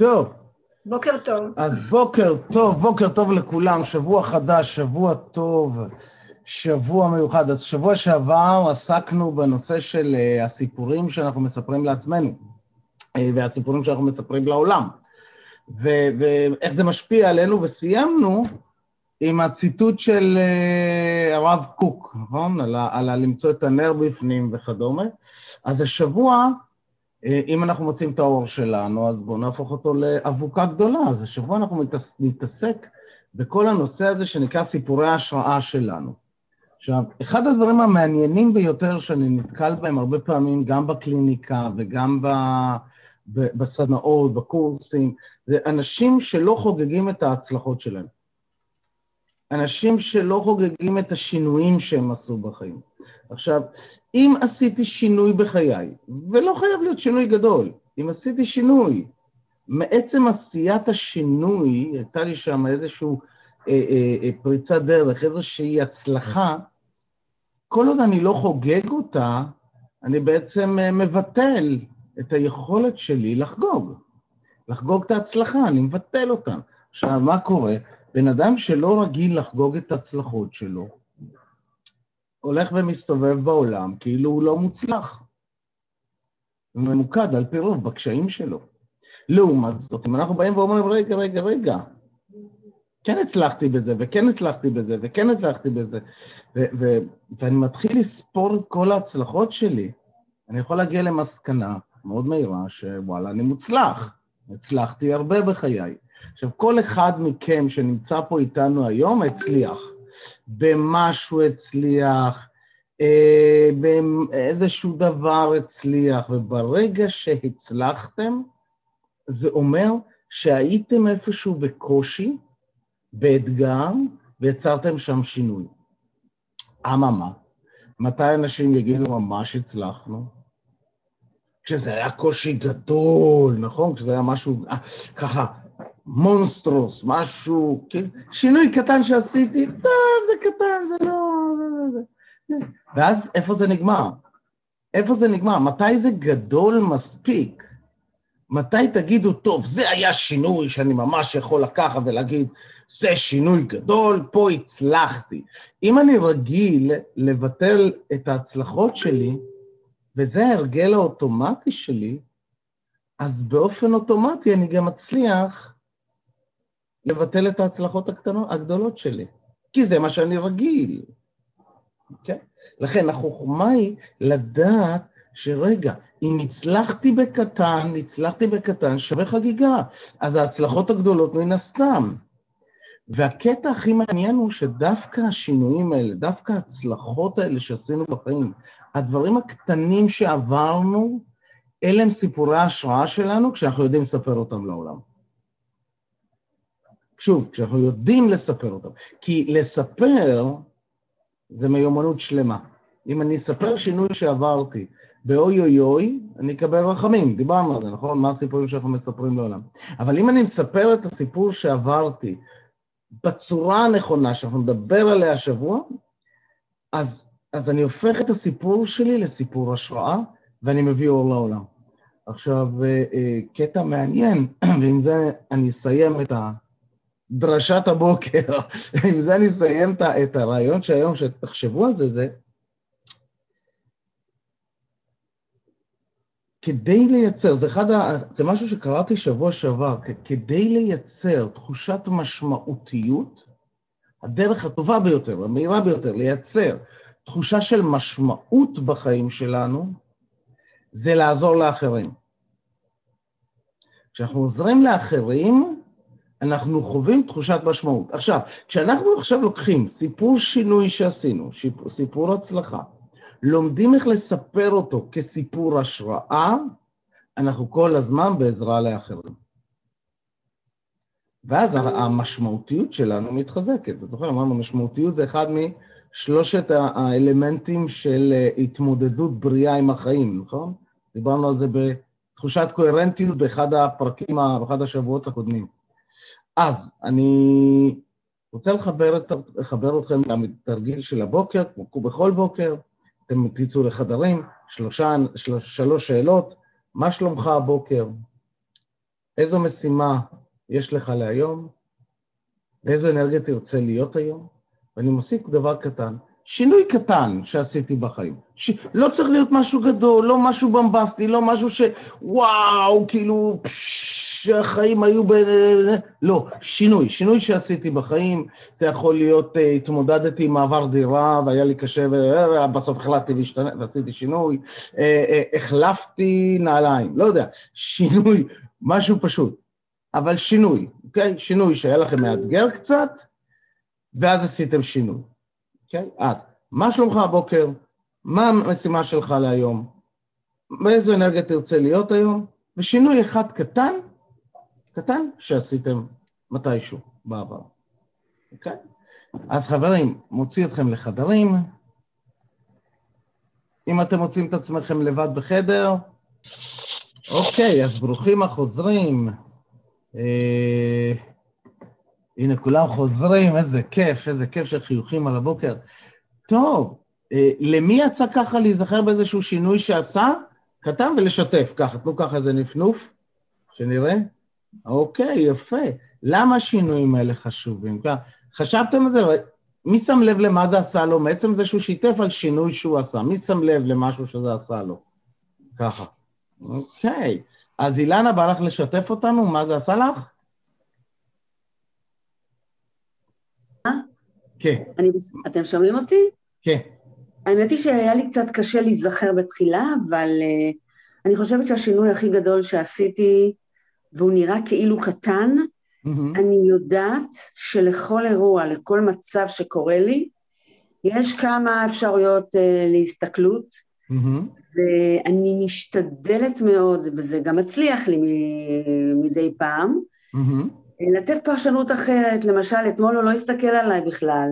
טוב, בוקר טוב. אז בוקר טוב, בוקר טוב לכולם, שבוע חדש, שבוע טוב, שבוע מיוחד. אז שבוע שעבר עסקנו בנושא של uh, הסיפורים שאנחנו מספרים לעצמנו, uh, והסיפורים שאנחנו מספרים לעולם, ו- ואיך זה משפיע עלינו, וסיימנו עם הציטוט של uh, הרב קוק, נכון? על, ה- על ה- למצוא את הנר בפנים וכדומה. אז השבוע, אה, אם אנחנו מוצאים את האור שלנו, אז בואו נהפוך אותו לאבוקה גדולה. אז השבוע אנחנו נתעסק בכל הנושא הזה שנקרא סיפורי ההשראה שלנו. עכשיו, אחד הדברים המעניינים ביותר שאני נתקל בהם הרבה פעמים, גם בקליניקה וגם ב, בסדנאות, בקורסים, זה אנשים שלא חוגגים את ההצלחות שלהם. אנשים שלא חוגגים את השינויים שהם עשו בחיים. עכשיו, אם עשיתי שינוי בחיי, ולא חייב להיות שינוי גדול, אם עשיתי שינוי, מעצם עשיית השינוי, הייתה לי שם איזושהי אה, אה, אה, פריצת דרך, איזושהי הצלחה, כל עוד אני לא חוגג אותה, אני בעצם אה, מבטל את היכולת שלי לחגוג. לחגוג את ההצלחה, אני מבטל אותה. עכשיו, מה קורה? בן אדם שלא רגיל לחגוג את ההצלחות שלו, הולך ומסתובב בעולם כאילו הוא לא מוצלח. הוא ממוקד על פי רוב בקשיים שלו. לעומת זאת, אם אנחנו באים ואומרים, רגע, רגע, רגע, כן הצלחתי בזה, וכן הצלחתי בזה, וכן הצלחתי בזה, ו- ו- ואני מתחיל לספור את כל ההצלחות שלי, אני יכול להגיע למסקנה מאוד מהירה שוואלה, אני מוצלח. הצלחתי הרבה בחיי. עכשיו, כל אחד מכם שנמצא פה איתנו היום הצליח. במשהו הצליח, אה, באיזשהו דבר הצליח, וברגע שהצלחתם, זה אומר שהייתם איפשהו בקושי, באתגר, ויצרתם שם שינוי. אממה, מתי אנשים יגידו ממש הצלחנו? כשזה היה קושי גדול, נכון? כשזה היה משהו ככה מונסטרוס, משהו, כן? שינוי קטן שעשיתי, זה קטן, זה לא... ואז איפה זה נגמר? איפה זה נגמר? מתי זה גדול מספיק? מתי תגידו, טוב, זה היה שינוי שאני ממש יכול לקחת ולהגיד, זה שינוי גדול, פה הצלחתי. אם אני רגיל לבטל את ההצלחות שלי, וזה ההרגל האוטומטי שלי, אז באופן אוטומטי אני גם מצליח לבטל את ההצלחות הקטנות, הגדולות שלי, כי זה מה שאני רגיל. אוקיי? לכן החוכמה היא לדעת שרגע, אם הצלחתי בקטן, הצלחתי בקטן, שווה חגיגה. אז ההצלחות הגדולות מן הסתם. והקטע הכי מעניין הוא שדווקא השינויים האלה, דווקא ההצלחות האלה שעשינו בחיים, הדברים הקטנים שעברנו, אלה הם סיפורי ההשראה שלנו כשאנחנו יודעים לספר אותם לעולם. שוב, כשאנחנו יודעים לספר אותם. כי לספר זה מיומנות שלמה. אם אני אספר שינוי שעברתי באוי אוי אוי, אני אקבל רחמים, דיברנו על זה, נכון? מה הסיפורים שאנחנו מספרים לעולם. אבל אם אני מספר את הסיפור שעברתי בצורה הנכונה, שאנחנו נדבר עליה השבוע, אז, אז אני הופך את הסיפור שלי לסיפור השראה, ואני מביא אור לעולם. עכשיו, אה, אה, קטע מעניין, ועם זה אני אסיים את ה... דרשת הבוקר, עם זה אני אסיים את הרעיון שהיום, שתחשבו על זה, זה כדי לייצר, זה, אחד ה, זה משהו שקראתי שבוע שעבר, כדי לייצר תחושת משמעותיות, הדרך הטובה ביותר, המהירה ביותר, לייצר תחושה של משמעות בחיים שלנו, זה לעזור לאחרים. כשאנחנו עוזרים לאחרים, אנחנו חווים תחושת משמעות. עכשיו, כשאנחנו עכשיו לוקחים סיפור שינוי שעשינו, סיפור הצלחה, לומדים איך לספר אותו כסיפור השראה, אנחנו כל הזמן בעזרה לאחרים. ואז המשמעותיות שלנו מתחזקת. אתה זוכר, אמרנו, משמעותיות זה אחד משלושת האלמנטים של התמודדות בריאה עם החיים, נכון? דיברנו על זה בתחושת קוהרנטיות באחד הפרקים, באחד השבועות הקודמים. אז אני רוצה לחבר, את, לחבר אתכם לתרגיל של הבוקר, כמו בכל בוקר, אתם תצאו לחדרים, שלושה, של, שלוש שאלות, מה שלומך הבוקר? איזו משימה יש לך להיום, באיזו אנרגיה תרצה להיות היום, ואני מוסיף דבר קטן, שינוי קטן שעשיתי בחיים. ש... לא צריך להיות משהו גדול, לא משהו במבסטי, לא משהו שוואו, כאילו, שהחיים היו ב... לא, שינוי, שינוי שעשיתי בחיים, זה יכול להיות, uh, התמודדתי עם מעבר דירה והיה לי קשה, ובסוף החלטתי והשתנה, ועשיתי שינוי, uh, uh, החלפתי נעליים, לא יודע, שינוי, משהו פשוט, אבל שינוי, אוקיי? שינוי שהיה לכם מאתגר קצת, ואז עשיתם שינוי. Okay? אז, מה שלומך הבוקר? מה המשימה שלך להיום? באיזו אנרגיה תרצה להיות היום? ושינוי אחד קטן, קטן, שעשיתם מתישהו בעבר. אוקיי? אז חברים, מוציא אתכם לחדרים. אם אתם מוצאים את עצמכם לבד בחדר, אוקיי, אז ברוכים החוזרים. אה... הנה, כולם חוזרים, איזה כיף, איזה כיף של חיוכים על הבוקר. טוב, אה, למי יצא ככה להיזכר באיזשהו שינוי שעשה? קטן ולשתף, ככה, תנו ככה איזה נפנוף, שנראה. אוקיי, יפה. למה השינויים האלה חשובים? חשבתם על זה? מי שם לב למה זה עשה לו? מעצם זה שהוא שיתף על שינוי שהוא עשה. מי שם לב למשהו שזה עשה לו? ככה. אוקיי. אז אילנה בא לך לשתף אותנו? מה זה עשה לך? כן. אני, אתם שומעים אותי? כן. האמת היא שהיה לי קצת קשה להיזכר בתחילה, אבל uh, אני חושבת שהשינוי הכי גדול שעשיתי, והוא נראה כאילו קטן, mm-hmm. אני יודעת שלכל אירוע, לכל מצב שקורה לי, יש כמה אפשרויות uh, להסתכלות, mm-hmm. ואני משתדלת מאוד, וזה גם מצליח לי מדי פעם, mm-hmm. לתת פרשנות אחרת, למשל, אתמול הוא לא הסתכל עליי בכלל.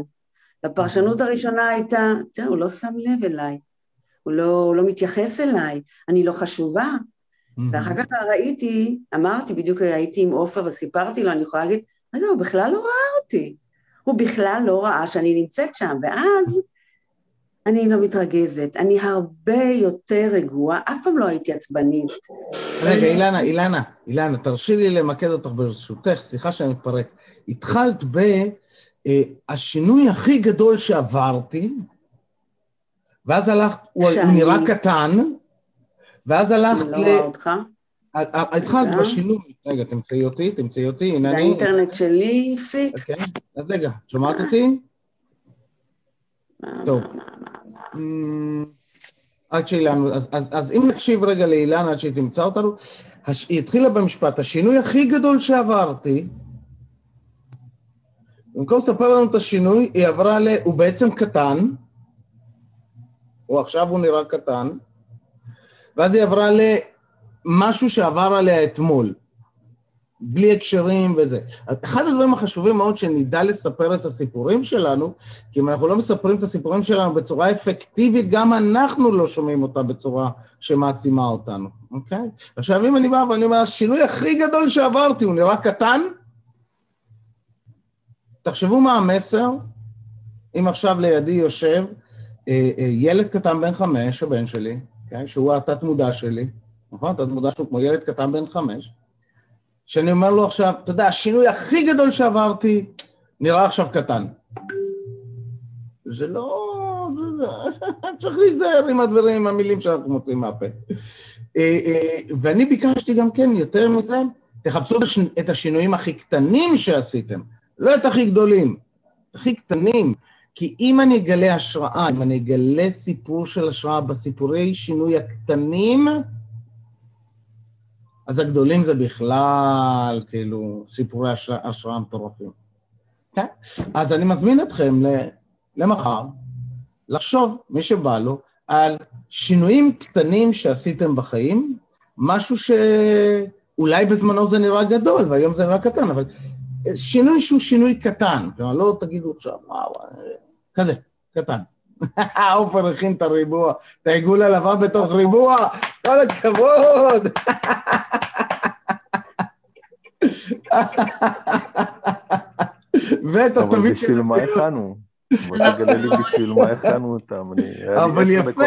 הפרשנות הראשונה הייתה, תראה, הוא לא שם לב אליי, הוא לא, הוא לא מתייחס אליי, אני לא חשובה. ואחר כך ראיתי, אמרתי, בדיוק הייתי עם עופר וסיפרתי לו, אני יכולה להגיד, רגע, הוא בכלל לא ראה אותי. הוא בכלל לא ראה שאני נמצאת שם, ואז אני לא מתרגזת, אני הרבה יותר רגועה, אף פעם לא הייתי עצבנית. רגע, אילנה, אילנה, אילנה, תרשי לי למקד אותך ברשותך, סליחה שאני מתפרץ. התחלת ב... אה, השינוי הכי גדול שעברתי, ואז הלכת, הוא נראה קטן, ואז הלכת ל... אני לא רואה אותך. התחלת בשינוי, רגע, תמצאי אותי, תמצאי אותי, הנה אני... האינטרנט שלי הפסיק. אוקיי, אז רגע, שומעת אותי? טוב. עד שאילן, אז, אז, אז אם נקשיב רגע לאילן עד שהיא תמצא אותנו, היא התחילה במשפט, השינוי הכי גדול שעברתי, במקום לספר לנו את השינוי, היא עברה ל... הוא בעצם קטן, או עכשיו הוא נראה קטן, ואז היא עברה למשהו שעבר עליה אתמול. בלי הקשרים וזה. אחד הדברים החשובים מאוד שנדע לספר את הסיפורים שלנו, כי אם אנחנו לא מספרים את הסיפורים שלנו בצורה אפקטיבית, גם אנחנו לא שומעים אותה בצורה שמעצימה אותנו, אוקיי? עכשיו, אם אני בא ואני אומר, השינוי הכי גדול שעברתי, הוא נראה קטן? תחשבו מה המסר, אם עכשיו לידי יושב אה, אה, ילד קטן בן חמש, הבן שלי, אוקיי? שהוא התת-מודע שלי, נכון? התת-מודע שלו כמו ילד קטן בן חמש, שאני אומר לו עכשיו, אתה יודע, השינוי הכי גדול שעברתי נראה עכשיו קטן. זה לא... צריך להיזהר עם הדברים, עם המילים שאנחנו מוצאים מהפה. אה, אה, ואני ביקשתי גם כן, יותר מזה, תחפשו את השינויים הכי קטנים שעשיתם, לא את הכי גדולים, הכי קטנים. כי אם אני אגלה השראה, אם אני אגלה סיפור של השראה בסיפורי שינוי הקטנים, אז הגדולים זה בכלל, כאילו, סיפורי השראה, מטורפים. כן? אז אני מזמין אתכם למחר לחשוב, מי שבא לו, על שינויים קטנים שעשיתם בחיים, משהו שאולי בזמנו זה נראה גדול והיום זה נראה קטן, אבל שינוי שהוא שינוי קטן, כלומר, לא תגידו עכשיו, וואו, כזה, קטן. עופר הכין את הריבוע, את העיגול הלבן בתוך ריבוע, כל הכבוד. ואת התווית של... אבל בשביל מה הכנו? בוא תגלה לי בשביל מה הכנו אותם. אבל יפה.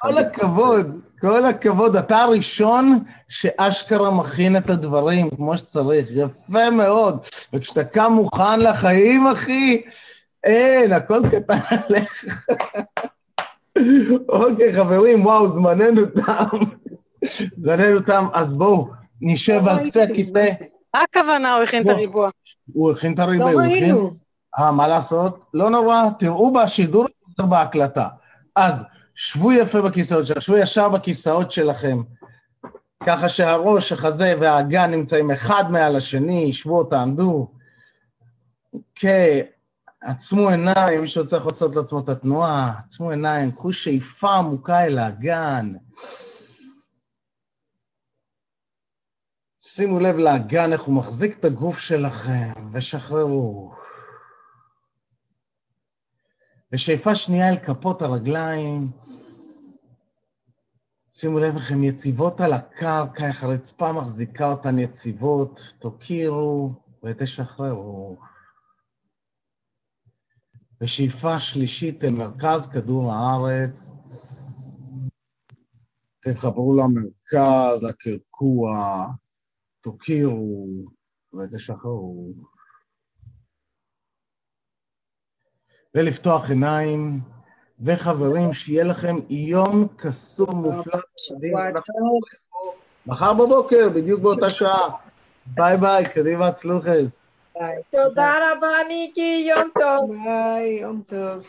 כל הכבוד, כל הכבוד. אתה הראשון שאשכרה מכין את הדברים כמו שצריך. יפה מאוד. וכשאתה קם מוכן לחיים, אחי, אין, הכל קטן עליך. אוקיי, חברים, וואו, זמננו תם. זמננו תם, אז בואו, נשב על קצה הכיסא. מה הכוונה הוא הכין את הריבוע? הוא הכין את הריבוע, לא ראינו. אה, מה לעשות? לא נורא, תראו בשידור בהקלטה. אז שבו יפה בכיסאות שלכם, שבו ישר בכיסאות שלכם, ככה שהראש, החזה והאגן נמצאים אחד מעל השני, שבו, תעמדו. אוקיי, עצמו עיניים, מישהו צריך לעשות לעצמו את התנועה, עצמו עיניים, קחו שאיפה עמוקה אל האגן. שימו לב לאגן, איך הוא מחזיק את הגוף שלכם, ושחררו. ושאיפה שנייה אל כפות הרגליים. שימו לב איך הן יציבות על הקרקע, איך הרצפה מחזיקה אותן יציבות. תוקירו ותשחררו. ושאיפה שלישית אל מרכז כדור הארץ. תחברו למרכז, הקרקוע, תוקירו ותשחררו. ולפתוח עיניים, וחברים, שיהיה לכם יום קסום מופלא. מחר בבוקר, בדיוק באותה שעה. ביי ביי, קדימה צלוחס. תודה רבה, מיקי, יום טוב. ביי, יום טוב.